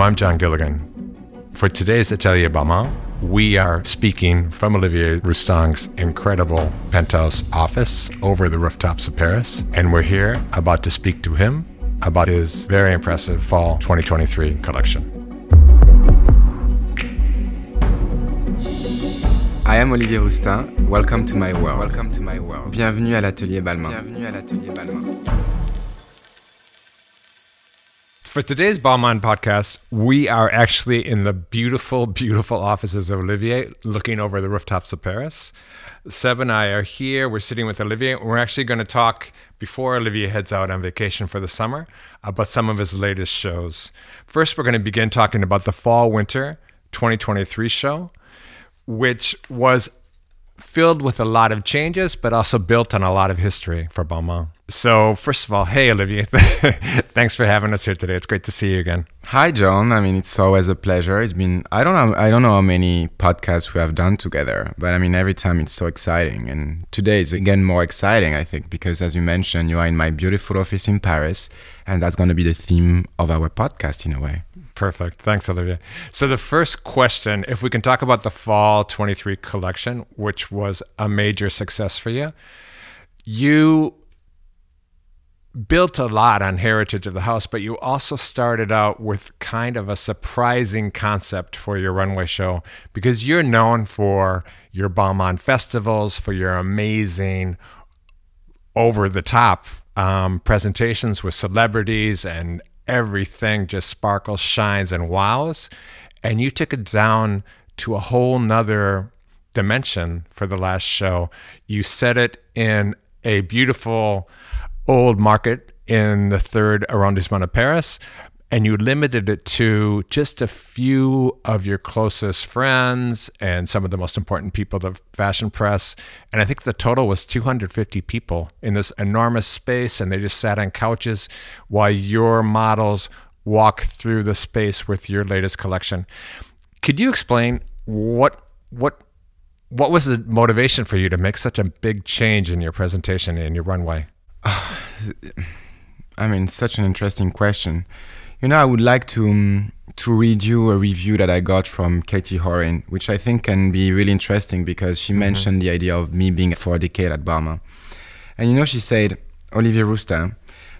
I'm John Gilligan. For today's Atelier Balmain, we are speaking from Olivier Rousteing's incredible penthouse office over the rooftops of Paris, and we're here about to speak to him about his very impressive fall 2023 collection. I am Olivier Rousteing. Welcome to my world. Welcome to my world. Bienvenue à l'atelier Balmain. Bienvenue à l'atelier Balmain. For today's Balmain podcast, we are actually in the beautiful, beautiful offices of Olivier looking over the rooftops of Paris. Seb and I are here. We're sitting with Olivier. We're actually going to talk before Olivier heads out on vacation for the summer about some of his latest shows. First, we're going to begin talking about the fall winter 2023 show, which was filled with a lot of changes, but also built on a lot of history for Balmain. So, first of all, hey, Olivier, thanks for having us here today. It's great to see you again. Hi, John. I mean, it's always a pleasure. It's been I don't know I don't know how many podcasts we have done together, but I mean, every time it's so exciting. And today is again more exciting, I think, because as you mentioned, you are in my beautiful office in Paris, and that's going to be the theme of our podcast in a way. Perfect. Thanks, Olivia. So, the first question if we can talk about the fall 23 collection, which was a major success for you, you built a lot on heritage of the house, but you also started out with kind of a surprising concept for your runway show because you're known for your Balmain festivals, for your amazing over the top um, presentations with celebrities and everything just sparkles, shines, and wows. And you took it down to a whole nother dimension for the last show. You set it in a beautiful old market in the third arrondissement of Paris, and you limited it to just a few of your closest friends and some of the most important people of the fashion press. And I think the total was 250 people in this enormous space, and they just sat on couches while your models walk through the space with your latest collection. Could you explain what what what was the motivation for you to make such a big change in your presentation in your runway? I mean, such an interesting question. You know, I would like to um, to read you a review that I got from Katie Horyn, which I think can be really interesting because she mm-hmm. mentioned the idea of me being for a decade at Balmain. And you know, she said, Olivier Rousteing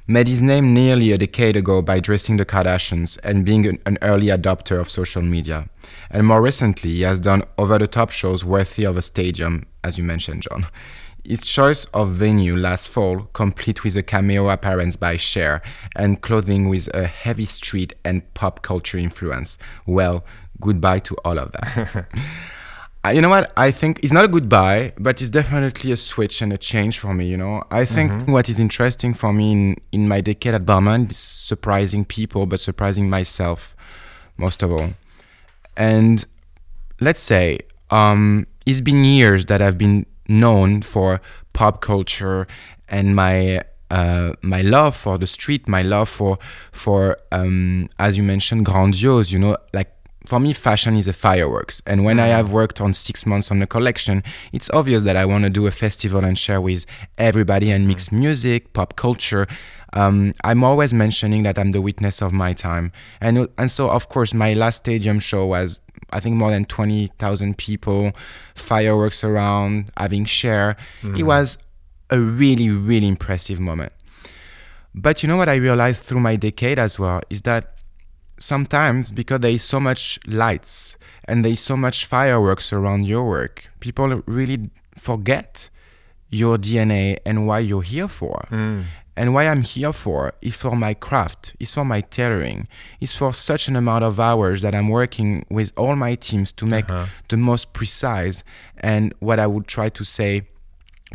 made his name nearly a decade ago by dressing the Kardashians and being an, an early adopter of social media. And more recently, he has done over the top shows worthy of a stadium, as you mentioned, John. His choice of venue last fall, complete with a cameo appearance by Cher and clothing with a heavy street and pop culture influence. Well, goodbye to all of that. you know what? I think it's not a goodbye, but it's definitely a switch and a change for me. You know, I think mm-hmm. what is interesting for me in, in my decade at Balmain is surprising people, but surprising myself most of all. And let's say um, it's been years that I've been known for pop culture and my uh, my love for the street, my love for for um, as you mentioned, grandiose. You know, like for me, fashion is a fireworks. And when I mm. have worked on six months on a collection, it's obvious that I want to do a festival and share with everybody and mix mm. music, pop culture. Um, I'm always mentioning that I'm the witness of my time, and and so of course my last stadium show was I think more than 20,000 people, fireworks around, having Cher. Mm. It was a really, really impressive moment. But you know what I realized through my decade as well is that sometimes because there is so much lights and there is so much fireworks around your work, people really forget your DNA and why you're here for. Mm. And why I'm here for is for my craft, is for my tailoring, is for such an amount of hours that I'm working with all my teams to make uh-huh. the most precise and what I would try to say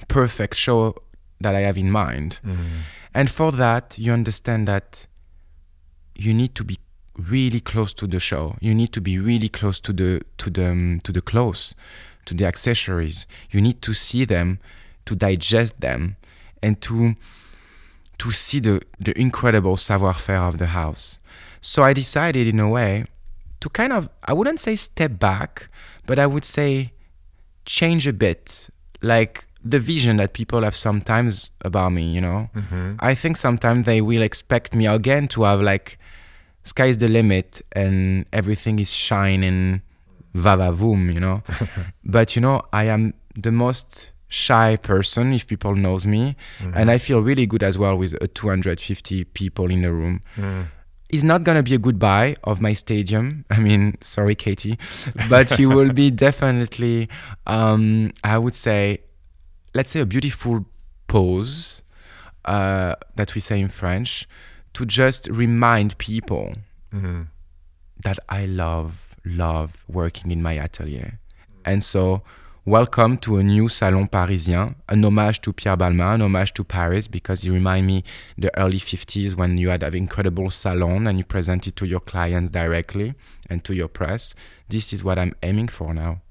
perfect show that I have in mind. Mm-hmm. And for that, you understand that you need to be really close to the show. You need to be really close to the to the um, to the clothes, to the accessories. You need to see them, to digest them, and to to see the, the incredible savoir-faire of the house. So I decided in a way to kind of, I wouldn't say step back, but I would say change a bit. Like the vision that people have sometimes about me, you know? Mm-hmm. I think sometimes they will expect me again to have like sky's the limit and everything is shining va va voom you know but you know i am the most shy person if people knows me and i feel really good as well with uh, 250 people in the room it's not gonna be a goodbye of my stadium. I mean, sorry, Katie, but it will be definitely, um, I would say, let's say a beautiful pause uh, that we say in French to just remind people that I love, love working in my atelier. And so, welcome to a new Salon Parisien, an homage to Pierre Balmain, an homage to Paris, because you remind me the early 50s when you had an incredible salon and you present it to your clients directly and to your press. This is what I'm aiming for now.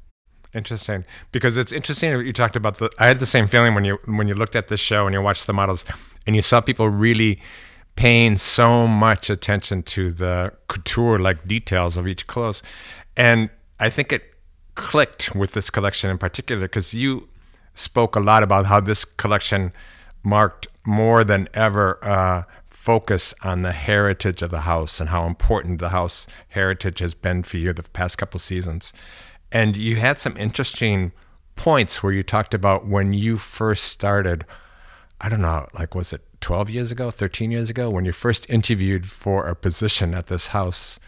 Interesting, because it's interesting you talked about the. I had the same feeling when you when you looked at the show and you watched the models, and you saw people really paying so much attention to the couture like details of each clothes, and I think it clicked with this collection in particular because you spoke a lot about how this collection marked more than ever uh, focus on the heritage of the house and how important the house heritage has been for you the past couple seasons. And you had some interesting points where you talked about when you first started. I don't know, like was it 12 years ago, 13 years ago, when you first interviewed for a position at this house,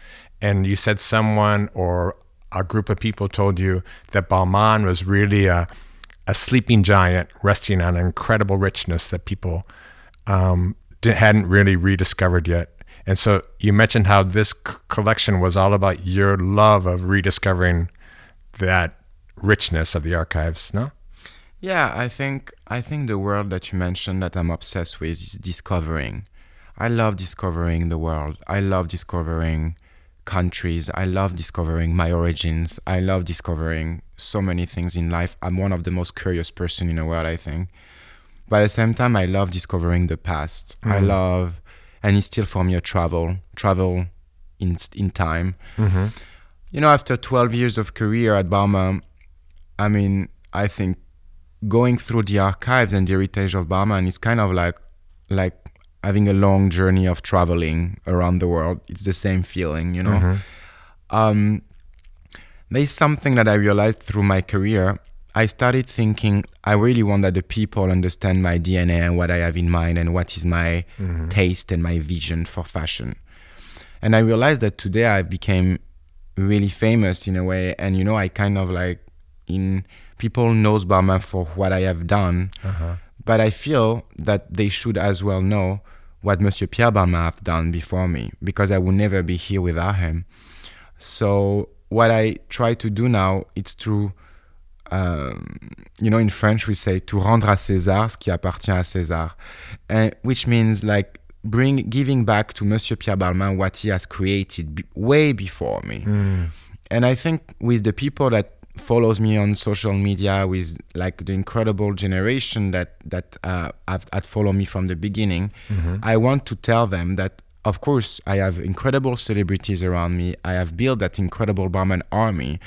and you said someone or a group of people told you that Balmain was really a, a sleeping giant resting on incredible richness that people um, hadn't really rediscovered yet. And so you mentioned how this c- collection was all about your love of rediscovering that richness of the archives, no? Yeah, I think I think the world that you mentioned that I'm obsessed with is discovering. I love discovering the world. I love discovering countries. I love discovering my origins. I love discovering so many things in life. I'm one of the most curious person in the world, I think. But at the same time, I love discovering the past. I mm-hmm. love, and it's still for me a travel, travel in in time. Mm-hmm. You know, after 12 years of career at Balmain, I mean, I think going through the archives and the heritage of Balmain is kind of like like having a long journey of traveling around the world. It's the same feeling, you know. Mm-hmm. Um, there's something that I realized through my career. I started thinking I really want that the people understand my DNA and what I have in mind and what is my mm-hmm. taste and my vision for fashion. And I realized that today I became really famous in a way, and you know I kind of like in people knows Balmain for what I have done, uh-huh. but I feel that they should as well know what Monsieur Pierre Balmain have done before me because I would never be here without him. So what I try to do now is to, um, you know, in French we say to rendre à César ce qui appartient à César, and which means like bring giving back to Monsieur Pierre Balmain what he has created b- way before me. And I think with the people that follows me on social media with like the incredible generation that that uh, have, have followed me from the beginning. I want to tell them that of course i have incredible celebrities around me. I have built that incredible Balmain army.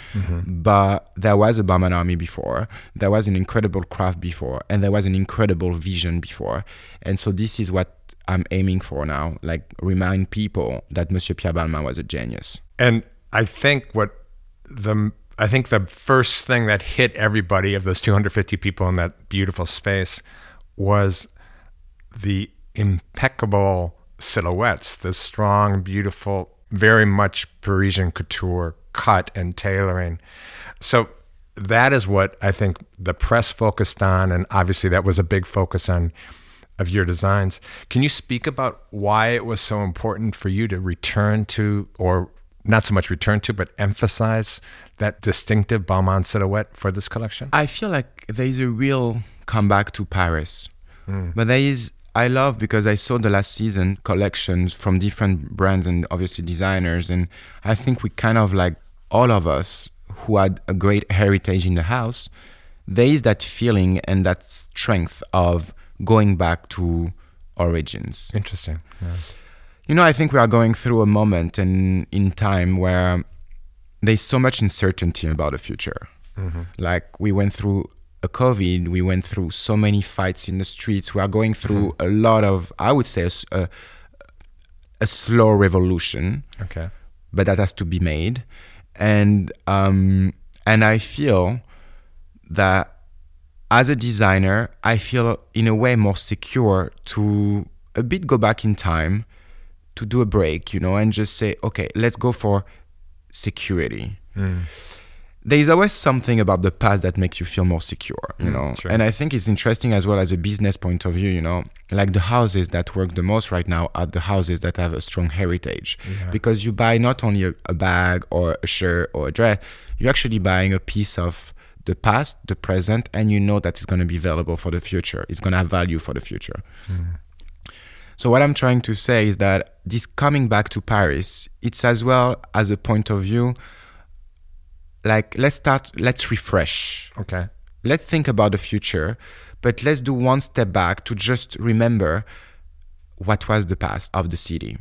But there was a Balmain army before. There was an incredible craft before. And there was an incredible vision before. And so this is what i'm aiming for now. Like remind people that monsieur pierre balmain was a genius. And I think what the I think the first thing that hit everybody of those 250 people in that beautiful space was the impeccable silhouettes, the strong, beautiful, very much Parisian couture cut and tailoring. So that is what I think the press focused on, and obviously that was a big focus on of your designs. Can you speak about why it was so important for you to return to, or not so much return to, but emphasize that distinctive Balmain silhouette for this collection? I feel like there is a real comeback to Paris. Hmm. But there is, I love because I saw the last season collections from different brands and obviously designers. And I think we kind of like all of us who had a great heritage in the house, there is that feeling and that strength of going back to origins. Interesting. Yeah. You know, I think we are going through a moment in in time where there's so much uncertainty about the future. Like we went through a COVID, we went through so many fights in the streets. We are going through a lot of, I would say, a slow revolution Okay. but that has to be made and um, and i feel that as a designer i feel in a way more secure to a bit go back in time to do a break you know and just say okay let's go for security mm. there is always something about the past that makes you feel more secure, you mm, know. sure. And I think it's interesting as well as a business point of view, you know. Like the houses that work the most right now are the houses that have a strong heritage, because you buy not only a, a bag or a shirt or a dress, you're actually buying a piece of the past, the present, and you know that it's going to be available for the future. It's going to have value for the future. Mm. So what I'm trying to say is that this coming back to Paris, it's as well as a point of view like let's start let's refresh. Okay. let's think about the future but let's do one step back to just remember what was the past of the city.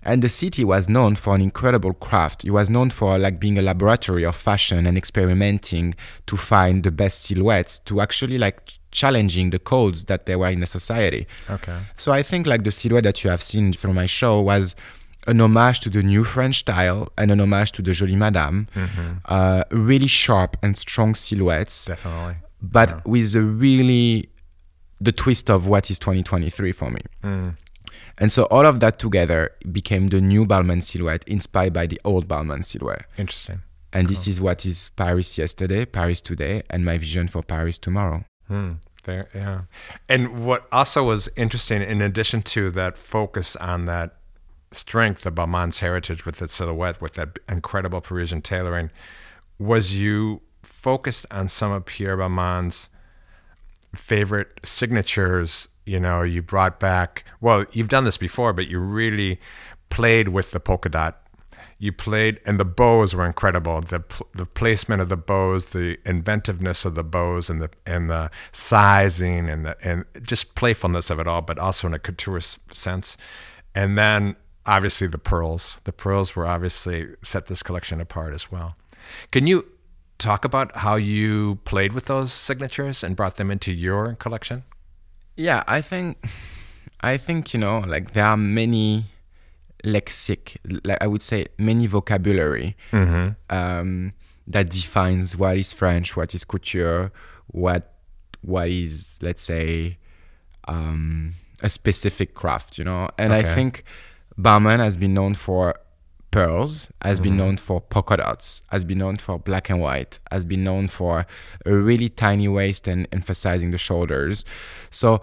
And the city was known for an incredible craft. It was known for like being a laboratory of fashion and experimenting to find the best silhouettes to actually like challenging the codes that there were in the society Okay. so I think like the silhouette that you have seen from my show was an homage to the new French style and an homage to the Jolie Madame. Uh, really sharp and strong silhouettes, Definitely. but with a really the twist of what is 2023 for me. And so all of that together became the new Balmain silhouette inspired by the old Balmain silhouette. Interesting. And this is what is Paris yesterday, Paris today, and my vision for Paris tomorrow. Hmm. There, yeah. And what also was interesting, in addition to that focus on that strength of Balmain's heritage with its silhouette, with that incredible Parisian tailoring, was you focused on some of Pierre Balmain's favorite signatures. You know, you brought back, well, you've done this before, but you really played with the polka dot you played and the bows were incredible. The the placement of the bows the inventiveness of the bows and the and the sizing and the and just playfulness of it all but also in a couture sense. And then obviously the pearls. The pearls were obviously set this collection apart as well. Can you talk about how you played with those signatures and brought them into your collection? Yeah, I think I think you know like there are many lexic like I would say many vocabulary um, that defines what is French, what is couture, what what is let's say um, a specific craft, you know. And I think Balmain has been known for pearls, has been known for polka dots, has been known for black and white, has been known for a really tiny waist and emphasizing the shoulders. So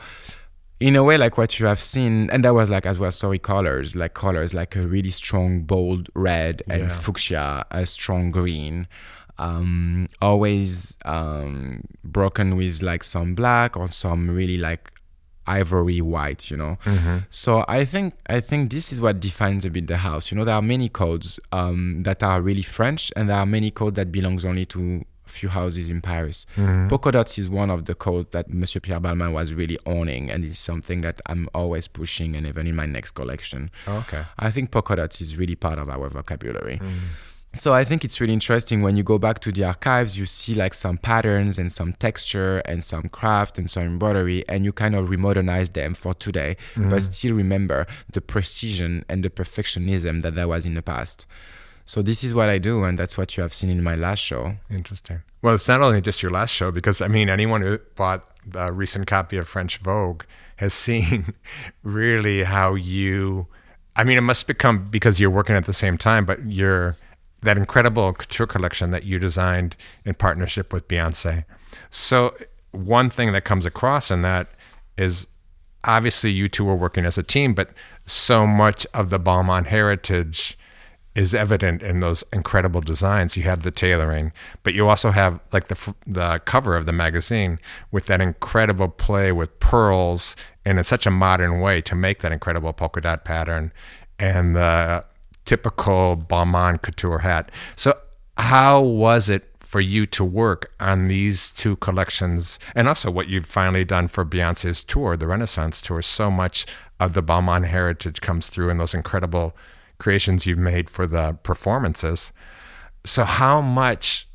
in a way like what you have seen and that was like as well sorry colors like colors like a really strong bold red and Yeah. fuchsia a strong green um always um broken with like some black or some really like ivory white you know? So i think i think this is what defines a bit the house. You know there are many codes um that are really french and there are many codes that belongs only to few houses in paris. Mm-hmm. Polka dots is one of the codes that monsieur pierre balmain was really owning and it's something that i'm always pushing and even in my next collection. Oh, okay. I think polka dots is really part of our vocabulary. Mm. So I think it's really interesting when you go back to the archives, you see like some patterns and some texture and some craft and some embroidery, and you kind of remodernize them for today, but mm-hmm. still remember the precision and the perfectionism that there was in the past. So this is what I do, and that's what you have seen in my last show. Interesting. Well, it's not only just your last show, because I mean, anyone who bought the recent copy of French Vogue has seen really how you. I mean, it must become because you're working at the same time, but you're that incredible couture collection that you designed in partnership with Beyonce. So, one thing that comes across in that is obviously you two are working as a team, but so much of the Balmain heritage is evident in those incredible designs. You have the tailoring, but you also have like the the cover of the magazine with that incredible play with pearls and in such a modern way to make that incredible polka dot pattern and the typical Balmain couture hat. So how was it for you to work on these two collections and also what you've finally done for Beyonce's tour, the Renaissance tour? So much of the Balmain heritage comes through in those incredible creations you've made for the performances. So how much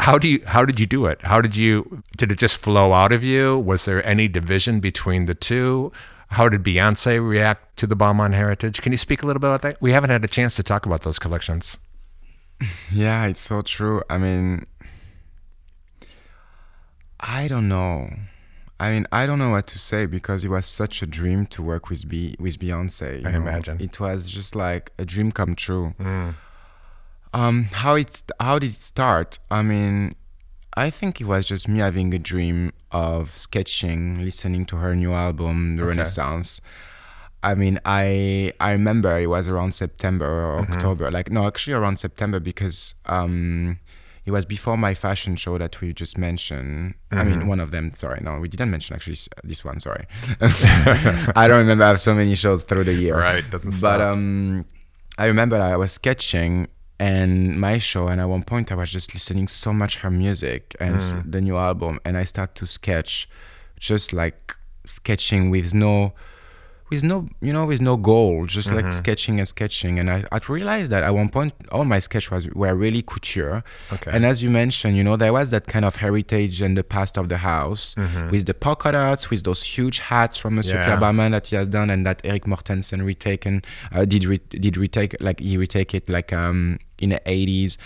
how do you how did you do it? How did you did it just flow out of you? Was there any division between the two? How did Beyonce react to the Balmain heritage? Can you speak a little bit about that? We haven't had a chance to talk about those collections. Yeah, it's so true. I mean, I don't know. I mean, I don't know what to say because it was such a dream to work with B with Beyonce. I know. imagine. it was just like a dream come true. Mm. Um, how it how did it start? I mean, I think it was just me having a dream of sketching, listening to her new album, The Okay. Renaissance. I mean, I I remember it was around September or Mm-hmm. October. Like no, actually around September because um, it was before my fashion show that we just mentioned. I Mm-hmm. mean, one of them. Sorry, no, we didn't mention actually this one. Sorry, I don't remember. I have so many shows through the year. Right, doesn't But stop. um, I remember I was sketching and my show, and at one point I was just listening so much her music and Mm. the new album, and I start to sketch, just like sketching with no, with no, you know, with no goal, just Mm-hmm. like sketching and sketching. And I, I realized that at one point all my sketch was were really couture. Okay. And as you mentioned, you know, there was that kind of heritage and the past of the house with the polka dots, with those huge hats from Monsieur Mm-hmm. Yeah. Balmain that he has done, and that Erik Mortensen retaken uh, did re- did retake like he retake it like um in the eighties.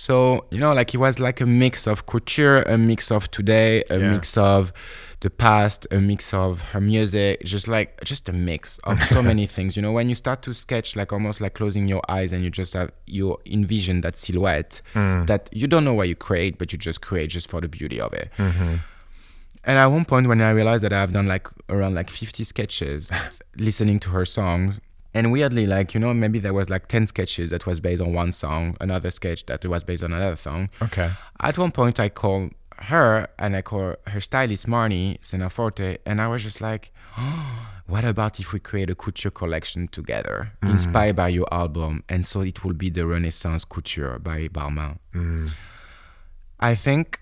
So you know, like it was like a mix of couture, a mix of today, a Yeah. mix of the past, a mix of her music, just like just a mix of so many things. You know, when you start to sketch, like almost like closing your eyes and you just have you envision that silhouette mm. that you don't know what you create, but you just create just for the beauty of it. Mm-hmm. And at one point, when I realized that I've done like around like 50 sketches, listening to her songs, and weirdly, like you know, maybe there was like 10 sketches that was based on one song, another sketch that was based on another song. Okay. At one point, I called her and I called her stylist Marni Senofonte, and I was just like, oh, "What about if we create a couture collection together, mm. inspired by your album, and so it will be the Renaissance couture by Balmain." Mm. I think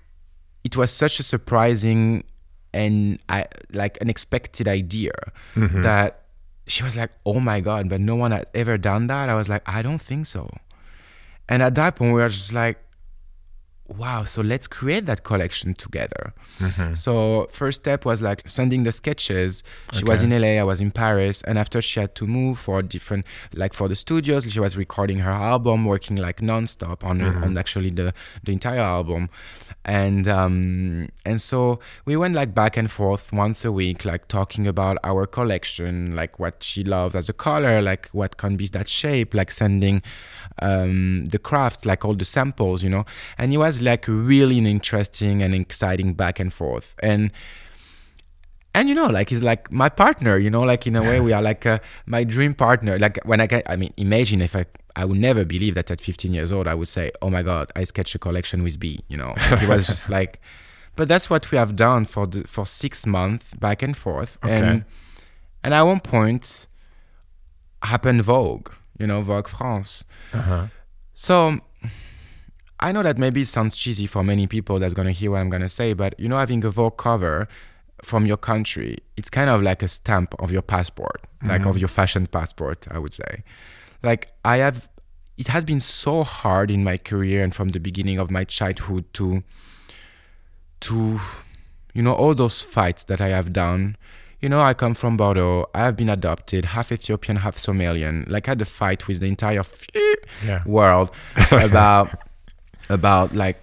it was such a surprising and I, like unexpected idea mm-hmm. that she was like, "Oh my god!" But no one had ever done that. I was like, "I don't think so." And at that point, we were just like, wow so let's create that collection together. So first step was like sending the sketches. She was in la i was in paris and after she had to move for different like for the studios she was recording her album working like non-stop on, on actually the the entire album. And um and so we went like back and forth once a week like talking about our collection like what she loved as a color like what can be that shape like sending um, the craft, like all the samples, you know. And it was like really an interesting and exciting back and forth. And and you know, like he's like my partner, you know, like in a way we are like uh, my dream partner. Like when I get, I mean, imagine if I I would never believe that at 15 years old I would say, oh my god, I sketched a collection with B, you know. Like, it was just like, but that's what we have done for the for six months back and forth. And and at one point happened Vogue, you know, Vogue France. Uh-huh. So I know that maybe it sounds cheesy for many people that's gonna hear what I'm gonna say, but you know, having a Vogue cover from your country, it's kind of like a stamp of your passport, like of mm-hmm. your fashion passport, I would say. Like I have it has been so hard in my career and from the beginning of my childhood to to you know all those fights that I have done. You know, I come from Bordeaux. I have been adopted, half Ethiopian, half Somalian. Like I had a fight with the entire Yeah. world about about like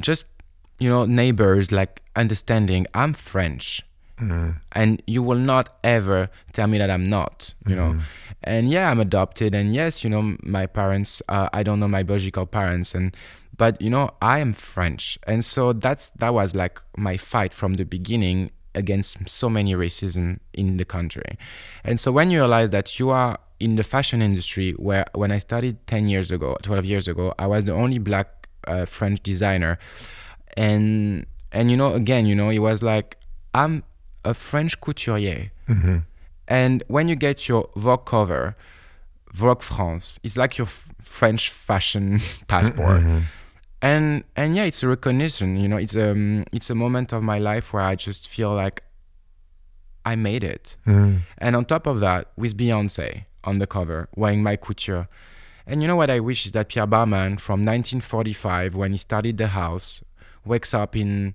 just you know neighbors like understanding I'm French. And you will not ever tell me that I'm not, you know. And yeah, I'm adopted, and yes, you know, my parents. Uh, I don't know my biological parents, and but you know, I am French, and so that's that was like my fight from the beginning against so many racism in the country. And so when you realize that you are in the fashion industry, where when I started ten years ago, twelve years ago, I was the only black uh, French designer, and and you know, again, you know, it was like I'm a French couturier. And when you get your Vogue cover, Vogue France, it's like your f- French fashion passport. And and yeah, it's a recognition. You know, it's um it's a moment of my life where I just feel like I made it. And on top of that, with Beyonce on the cover, wearing my couture. And you know what I wish is that Pierre Balmain from 1945, when he started the house, wakes up in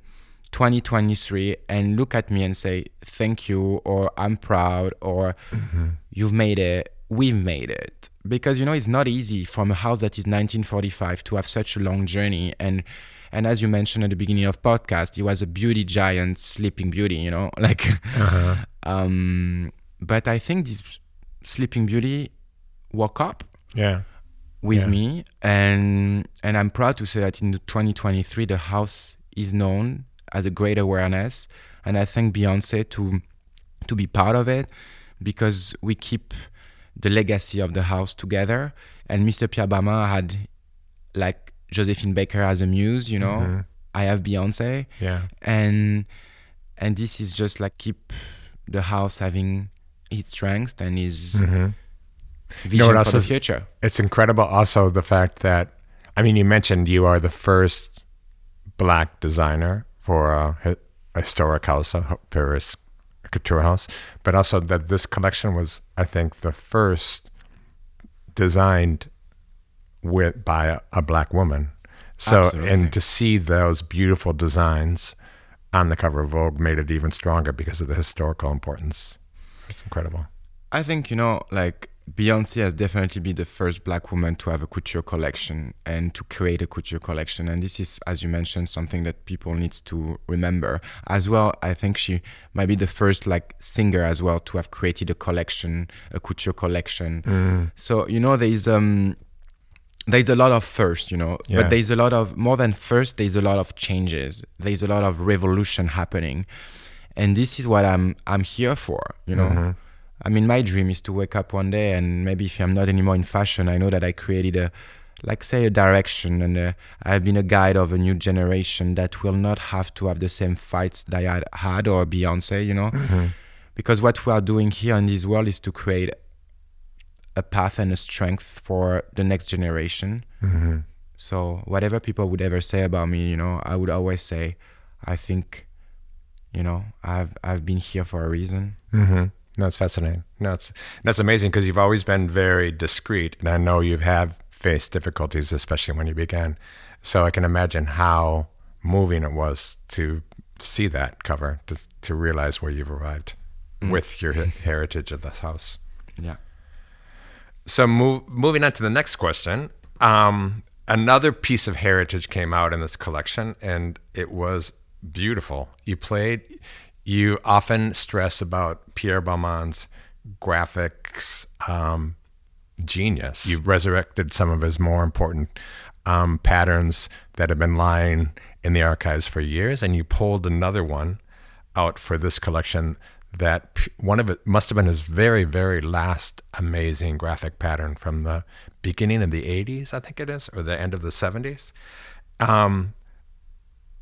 2023 and look at me and say thank you or I'm proud or you've made it, we've made it. Because you know it's not easy from a house that is 1945 to have such a long journey. And and as you mentioned at the beginning of podcast, he was a beauty giant, sleeping beauty, you know, like um but I think this sleeping beauty woke up. Yeah. With Yeah. me and and I'm proud to say that in 2023 the house is known as a great awareness and I thank Beyonce to to be part of it because we keep the legacy of the house together and Mr. Pierre Balmain had like Josephine Baker as a muse you know mm-hmm. I have Beyonce Yeah. and and this is just like keep the house having its strength and its mm-hmm. Vision what else for the is- future It's incredible also the fact that, I mean, you mentioned you are the first black designer for a, a historic house, a Paris couture house, but also that this collection was, I think, the first designed with by a, a black woman. So, Absolutely. and to see those beautiful designs on the cover of Vogue made it even stronger because of the historical importance. It's incredible. I think you know, like Beyonce has definitely been the first black woman to have a couture collection and to create a couture collection, and this is, as you mentioned, something that people need to remember as well. I think she might be the first like singer as well to have created a collection, a couture collection. So you know, there is um, there is a lot of first, you know, Yeah. but there is a lot of more than first. There is a lot of changes. There is a lot of revolution happening, and this is what I'm I'm here for, you know. I mean, my dream is to wake up one day and maybe if I'm not anymore in fashion, I know that I created a, like, say, a direction and uh, I've been a guide of a new generation that will not have to have the same fights that I had, or Beyonce, you know? Because what we are doing here in this world is to create a path and a strength for the next generation. So, whatever people would ever say about me, you know, I would always say, I think, you know, I've, I've been here for a reason. Mm-hmm. No, it's fascinating. No, it's that's amazing because you've always been very discreet, and I know you have faced difficulties, especially when you began. So I can imagine how moving it was to see that cover, to to realize where you've arrived with your heritage of this house. Yeah. So move, moving on to the next question. Um, another piece of heritage came out in this collection, and it was beautiful. You played. You often stress about Pierre Balmain's graphics um, genius. You've resurrected some of his more important um, patterns that have been lying in the archives for years, and you pulled another one out for this collection that one of it must have been his very, very last amazing graphic pattern from the beginning of the 80s, I think it is, or the end of the 70s. Um,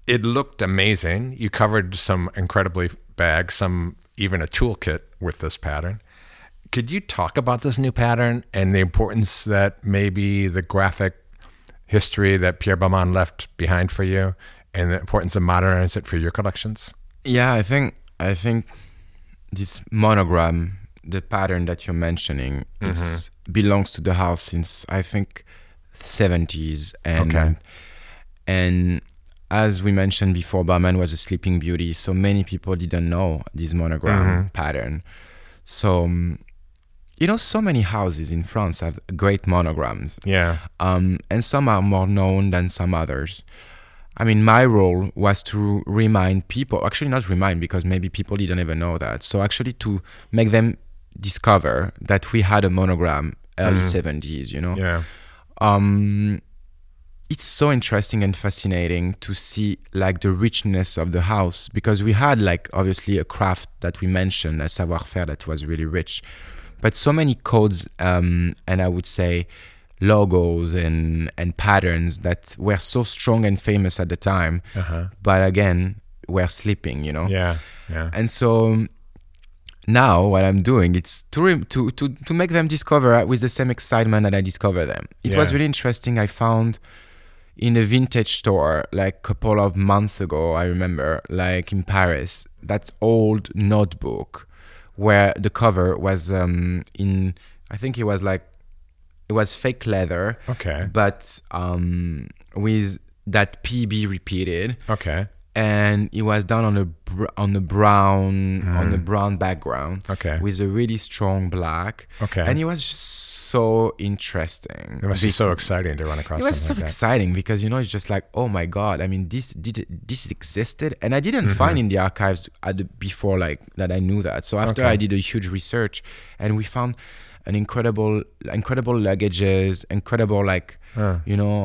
it looked amazing. You covered some incredibly bags, some even a toolkit with this pattern. Could you talk about this new pattern and the importance that maybe the graphic history that Pierre Balmain left behind for you and the importance of modernizing it for your collections? Yeah, I think I think this monogram, the pattern that you're mentioning, mm-hmm. it's belongs to the house since I think 70s and Okay. and as we mentioned before, Balmain was a sleeping beauty, so many people didn't know this monogram pattern. So um, you know, so many houses in France have great monograms Yeah. um, and some are more known than some others. I mean, my role was to remind people, actually, not remind because maybe people didn't even know that. So, actually, to make them discover that we had a monogram early 70s, you know? Yeah. um, it's so interesting and fascinating to see like the richness of the house because we had like obviously a craft that we mentioned a savoir-faire that was really rich but so many codes um, and i would say logos and and patterns that were so strong and famous at the time but again were sleeping you know Yeah. Yeah. and so now what I'm doing it's to to to to make them discover with the same excitement that I discover them. It was really interesting. I found in a vintage store like a couple of months ago. I remember like in Paris that old notebook where the cover was um in I think it was like it was fake leather Okay. but um with that PB repeated Okay. and it was done on a br- on a brown on a brown background Mm. Okay. with a really strong black Okay. and it was just so interesting It must be so exciting to run across it was so like exciting because you know it's just like oh my god i mean this did this existed and i didn't Mm-hmm. find in the archives at the, before like that i knew that so after Okay. i did a huge research and we found an incredible incredible luggages incredible like Huh. you know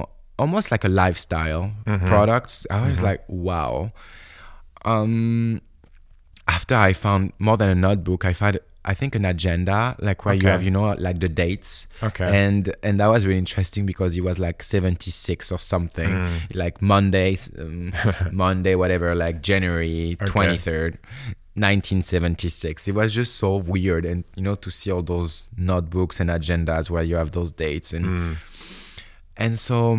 almost like a lifestyle Mm-hmm. products i was like wow um after i found more than a notebook i found i think an agenda like where you have you know like the dates Okay. and and that was really interesting because it was like 76 or something Mm. like monday um, monday whatever like january 23rd 1976 it was just so weird and you know to see all those notebooks and agendas where you have those dates and Mm. and so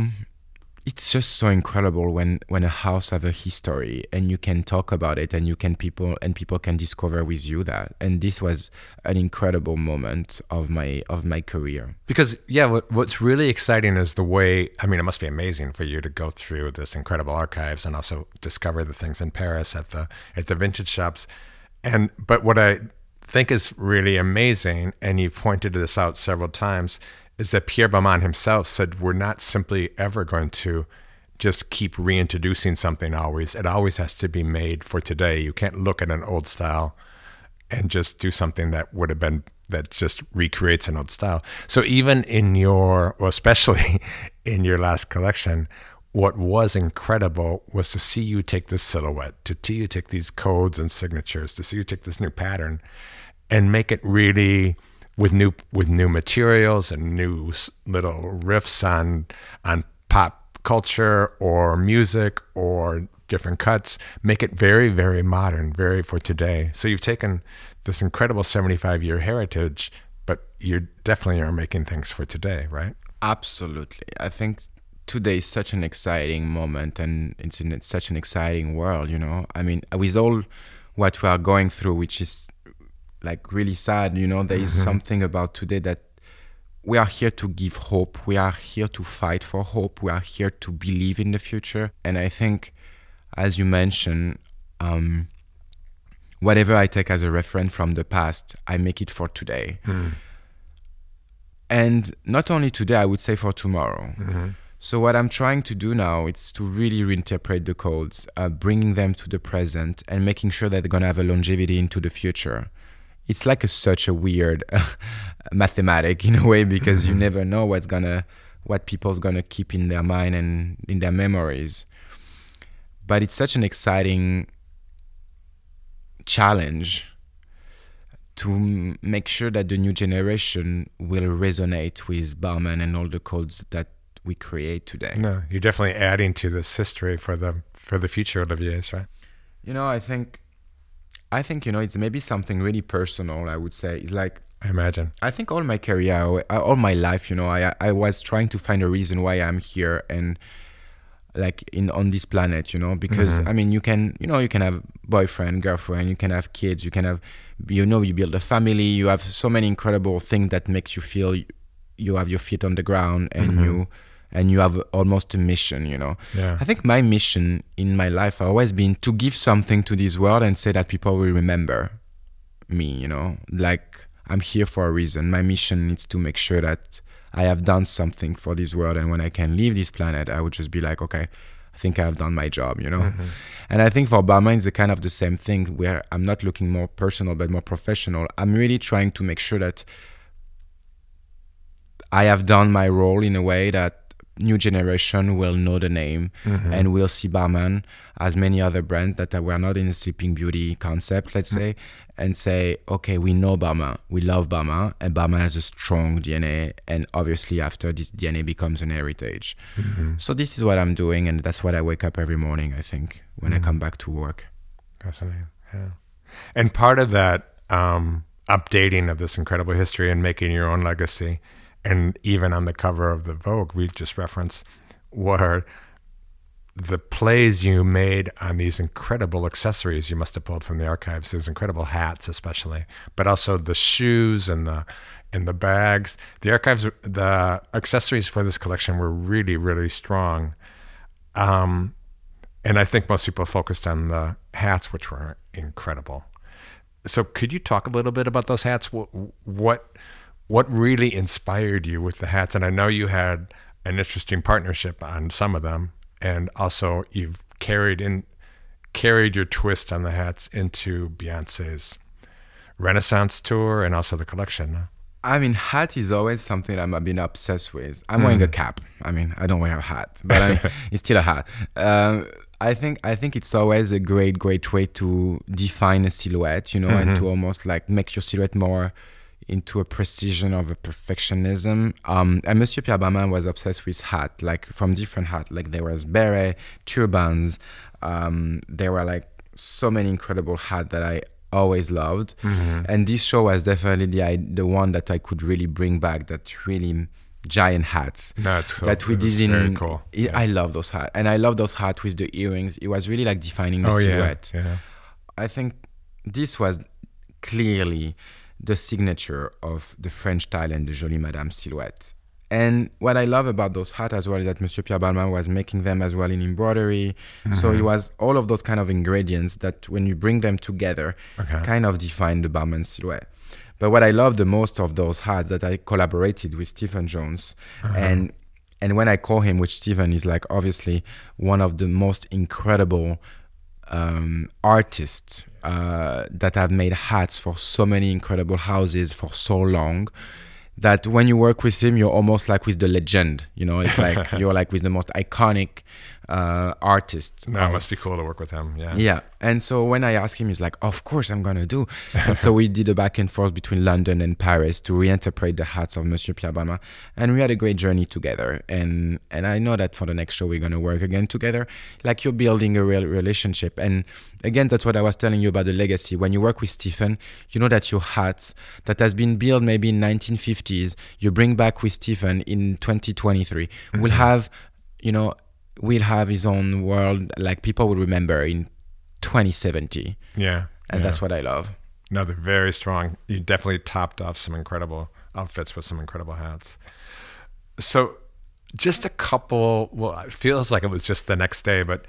it's just so incredible when when a house have a history and you can talk about it and you can people and people can discover with you that and this was an incredible moment of my of my career Because yeah, what, what's really exciting is the way. I mean, it must be amazing for you to go through this incredible archives and also discover the things in Paris at the at the vintage shops. And but what I think is really amazing, and you pointed this out several times, is that Pierre Balmain himself said we're not simply ever going to just keep reintroducing something always. It always has to be made for today. You can't look at an old style and just do something that would have been that just recreates an old style. So even in your, well, especially in your last collection, what was incredible was to see you take this silhouette, to see you take these codes and signatures, to see you take this new pattern, and make it really with new with new materials and new little riffs on on pop culture or music or different cuts make it very very modern very for today. So you've taken this incredible 75 year heritage but you definitely are making things for today right? Absolutely. I think today is such an exciting moment and it's in such an exciting world you know? I mean with all what we are going through which is like really sad you know? There is something about today that we are here to give hope. We are here to fight for hope. We are here to believe in the future. And i think as you mentioned um, whatever i take as a reference from the past i make it for today. And not only today i would say for tomorrow. So what i'm trying to do now is to really reinterpret the codes uh, bringing them to the present and making sure that they're going to have a longevity into the future it's like a, such a weird mathematic in a way because you never know what's gonna what people's gonna keep in their mind and in their memories but it's such an exciting challenge to m- make sure that the new generation will resonate with Balmain and all the codes that we create today. no you're definitely adding to this history for the for the future olivier's right You know, I think, I think you know, it's maybe something really personal. I would say. It's like i imagine. I think all my career, all my life, you know, I I was trying to find a reason why I'm here and like in on this planet, you know, because mm-hmm. I mean, you can, you know, you can have boyfriend, girlfriend, you can have kids, you can have, you know, you build a family, you have so many incredible things that makes you feel you, you have your feet on the ground and mm-hmm. you and you have almost a mission, you know. Yeah. I think my mission in my life has always been to give something to this world and say that people will remember me, you know. Like I'm here for a reason. My mission is to make sure that I have done something for this world and when I can leave this planet, I would just be like, okay, I think I have done my job, you know. Mm-hmm. And I think for Balmain it's a kind of the same thing where I'm not looking more personal but more professional. I'm really trying to make sure that I have done my role in a way that new generation will know the name mm-hmm. and will see Balmain as many other brands that were not in the Sleeping Beauty concept, let's mm-hmm. say, and say, okay, we know Balmain, we love Balmain, and Balmain has a strong DNA, and obviously after this DNA becomes an heritage. Mm-hmm. So this is what I'm doing, and that's what I wake up every morning. I think when I come back to work. Fascinating. Yeah. And part of that um, updating of this incredible history and making your own legacy, and even on the cover of the Vogue we just referenced, were the plays you made on these incredible accessories you must have pulled from the archives. These incredible hats, especially, but also the shoes and the and the bags. The archives, the accessories for this collection were really, really strong. Um, and I think most people focused on the hats, which were incredible. So, could you talk a little bit about those hats? What what what really inspired you with the hats? And I know you had an interesting partnership on some of them, and also you've carried in carried your twist on the hats into Beyonce's Renaissance tour and also the collection. I mean, hat is always something I've been obsessed with. I'm mm. wearing a cap. I mean, I don't wear a hat, but I mean, it's still a hat. Um, I think I think it's always a great, great way to define a silhouette, you know, mm-hmm. and to almost like make your silhouette more into a precision of a perfectionism. Um, and Monsieur Pierre Balmain was obsessed with hat, like from different hat. Like there was beret, turbans. Um, there were like so many incredible hat that I always loved. Mm-hmm. And this show was definitely the the one that I could really bring back. That really giant hats no, cool. that we did in. Very cool. Yeah. I love those hats, and I love those hats with the earrings. It was really like defining the oh, silhouette. Yeah. yeah. I think this was clearly the signature of the French style and the Jolie Madame silhouette. And what I love about those hats as well is that Monsieur Pierre Balmain was making them as well in embroidery. Mm-hmm. So it was all of those kind of ingredients that when you bring them together, okay. kind of define the Balmain silhouette. But what I love the most of those hats that I collaborated with Stephen Jones, uh-huh. and and when I call him, which Stephen is like obviously one of the most incredible um, artists uh, that have made hats for so many incredible houses for so long that when you work with him, you're almost like with the legend. You know, it's like you're like with the most iconic uh, artist. No, of, it must be cool to work with him. Yeah. Yeah. And so when I asked him, he's like, "Of course I'm gonna do." and so we did a back and forth between London and Paris to reinterpret the hats of Monsieur Pierre and we had a great journey together. And and I know that for the next show we're gonna work again together. Like you're building a real relationship. And again, that's what I was telling you about the legacy. When you work with Stephen, you know that your hat that has been built maybe in 1950s, you bring back with Stephen in 2023 mm-hmm. will have, you know will have his own world like people will remember in 2070 yeah and yeah. that's what i love. No they're very strong. You definitely topped off some incredible outfits with some incredible hats. So just a couple well it feels like it was just the next day but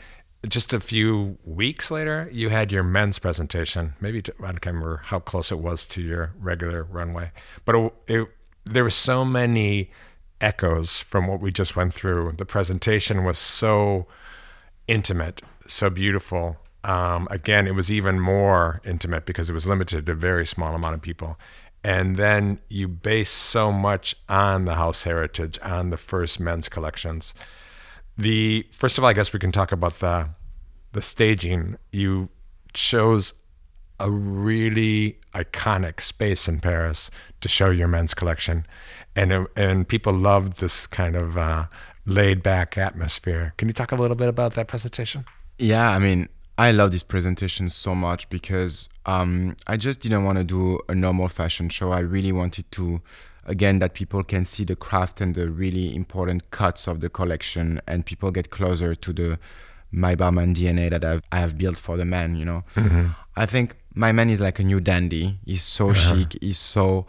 just a few weeks later you had your men's presentation. Maybe i can't remember how close it was to your regular runway but it, it, there were so many echoes from what we just went through. The presentation was so intimate, so beautiful. Um, again, it was even more intimate because it was limited to a very small amount of people. And then you base so much on the house heritage, on the first men's collections. The first of all, I guess we can talk about the the staging. You chose a really iconic space in Paris to show your men's collection and and people loved this kind of uh, laid back atmosphere. Can you talk a little bit about that presentation? Yeah, I mean, I love this presentation so much because um, I just didn't want to do a normal fashion show. I really wanted to, again, that people can see the craft and the really important cuts of the collection, and people get closer to the my Balmain DNA that I've I have built for the men, You know, mm-hmm. I think my man is like a new dandy. He's so uh-huh. chic. He's so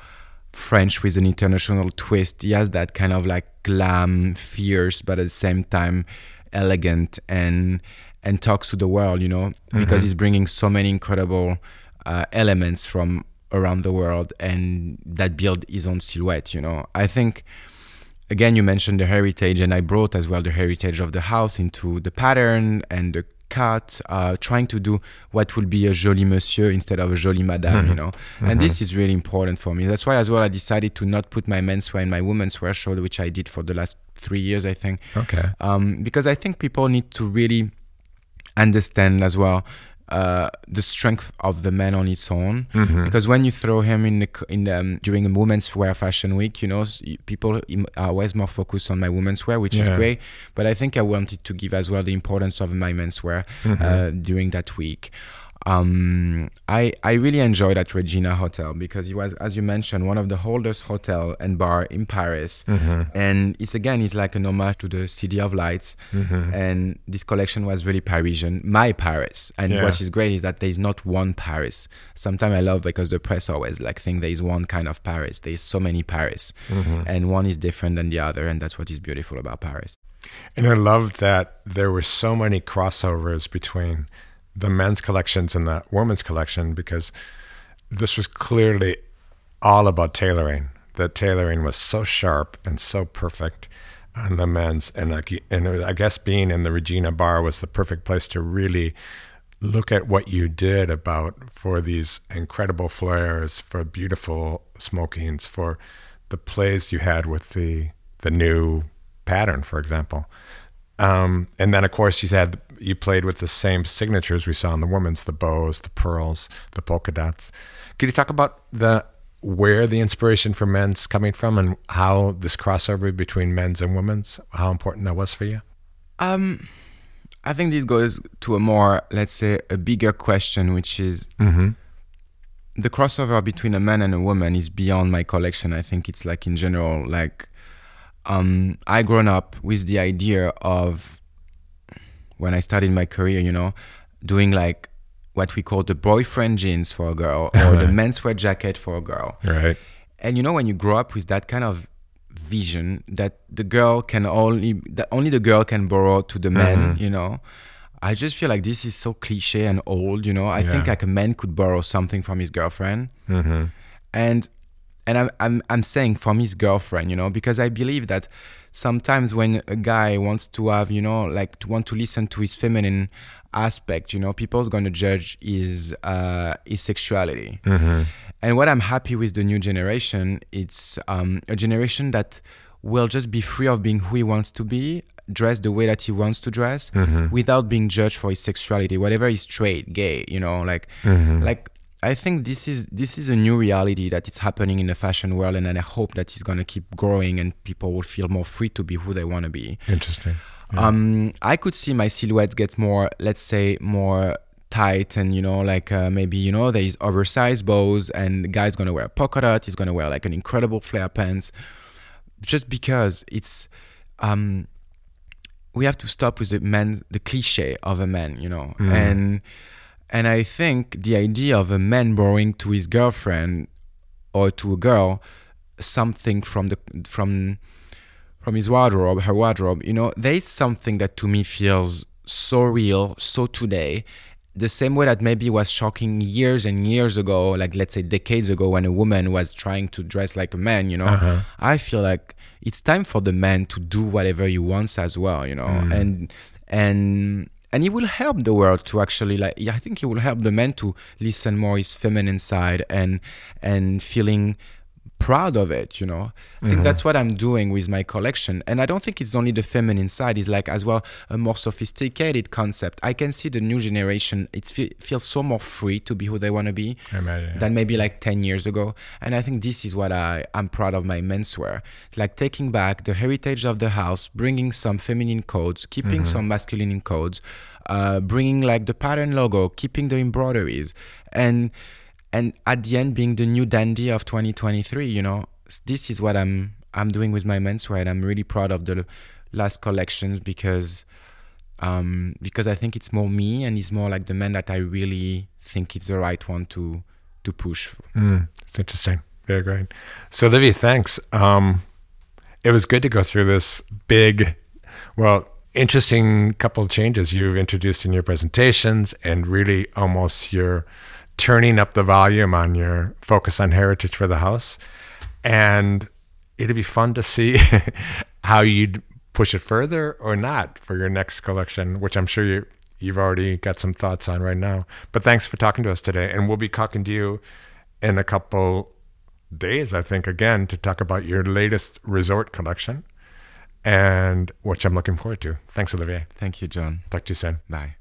French with an international twist. He has that kind of like glam, fierce, but at the same time elegant and and talks to the world, you know, mm-hmm. because he's bringing so many incredible uh, elements from around the world and that build his own silhouette, you know. I think again you mentioned the heritage and I brought as well the heritage of the house into the pattern and the cut, uh, trying to do what will be a joli monsieur instead of a jolie madame, you know. Mm-hmm. And this is really important for me. That's why as well I decided to not put my menswear in my women's wear show, which I did for the last three years, I think. Okay. Um, because I think people need to really understand as well uh, the strength of the man on its own. Mm-hmm. Because when you throw him in the, in the, um, during a women's wear fashion week, you know, people are always more focused on my women's wear, which yeah. is great. But I think I wanted to give as well the importance of my menswear mm-hmm. uh, during that week. Um, I I really enjoyed at Regina Hotel because it was, as you mentioned, one of the oldest hotel and bar in Paris, mm-hmm. and it's again it's like an homage to the City of Lights, mm-hmm. and this collection was really Parisian, my Paris. And Yeah. what is great is that there is not one Paris. Sometimes I love because the press always like think there is one kind of Paris. There is so many Paris, mm-hmm. and one is different than the other, and that's what is beautiful about Paris. And I loved that there were so many crossovers between the men's collections and the women's collection because this was clearly all about tailoring. The tailoring was so sharp and so perfect on the men's, and like, and I guess being in the Regina Bar was the perfect place to really look at what you did about for these incredible flares, for beautiful smokings, for the plays you had with the the new pattern, for example. Um, and then, of course, you had you played with the same signatures we saw in the women's: the bows, the pearls, the polka dots. Could you talk about the where the inspiration for men's coming from and how this crossover between men's and women's, how important that was for you? Um, I think this goes to a more, let's say, a bigger question, which is the crossover between a man and a woman is beyond my collection. I think it's like in general, like um, I grown up with the idea of when I started my career, you know, doing like what we call the boyfriend jeans for a girl or the menswear jacket for a girl. Right. And you know, when you grow up with that kind of vision that the girl can only that only the girl can borrow to the man, mm-hmm. you know, I just feel like this is so cliche and old. You know, I think like a man could borrow something from his girlfriend, mm-hmm. and and I'm I'm I'm saying from his girlfriend, you know, because I believe that sometimes when a guy wants to have, you know, like to want to listen to his feminine aspect, you know, people's going to judge his uh, his sexuality. And what I'm happy with the new generation, it's um, a generation that will just be free of being who he wants to be, dress the way that he wants to dress, without being judged for his sexuality, whatever he's straight, gay, you know, like like I think this is this is a new reality that it's happening in the fashion world, and, and I hope that it's gonna keep growing, and people will feel more free to be who they want to be. Interesting. Um, I could see my silhouette get more, let's say, more tight, and you know, like uh, maybe you know, there is oversized bows, and the guy's gonna wear a polka dot. He's gonna wear like an incredible flare pants, just because it's. Um, we have to stop with the man, the cliche of a man, you know, and and I think the idea of a man borrowing to his girlfriend or to a girl something from the from from his wardrobe, her wardrobe, you know, there is something that to me feels so real, so today. The same way that maybe was shocking years and years ago, like let's say decades ago, when a woman was trying to dress like a man, you know, uh-huh. I feel like it's time for the man to do whatever he wants as well, you know, mm. and and and it will help the world to actually like I think it will help the men to listen more his feminine side and and feeling proud of it you know? I think that's what i'm doing with my collection. And i don't think it's only the feminine side it's like as well a more sophisticated concept. I can see the new generation it fe- feels so more free to be who they want to be imagine, yeah. than maybe like 10 years ago. And i think this is what i i'm proud of my menswear. Like taking back the heritage of the house bringing some feminine codes keeping some masculine codes uh, bringing like the pattern logo keeping the embroideries. And and at the end being the new dandy of 2023 you know this is what i'm i'm doing with my menswear and i'm really proud of the last collections because um because i think it's more me and it's more like the man that i really think it's the right one to to push Mm, it's interesting. Very great. So, Livy, thanks. Um, it was good to go through this big, well, interesting couple of changes you've introduced in your presentations and really almost you're turning up the volume on your focus on heritage for the house. And it'd be fun to see how you'd push it further or not for your next collection, which I'm sure you you've already got some thoughts on right now. But thanks for talking to us today, and we'll be talking to you in a couple days, I think, again to talk about your latest resort collection, and which I'm looking forward to. Thanks, Olivier. thank you john Talk to you soon. bye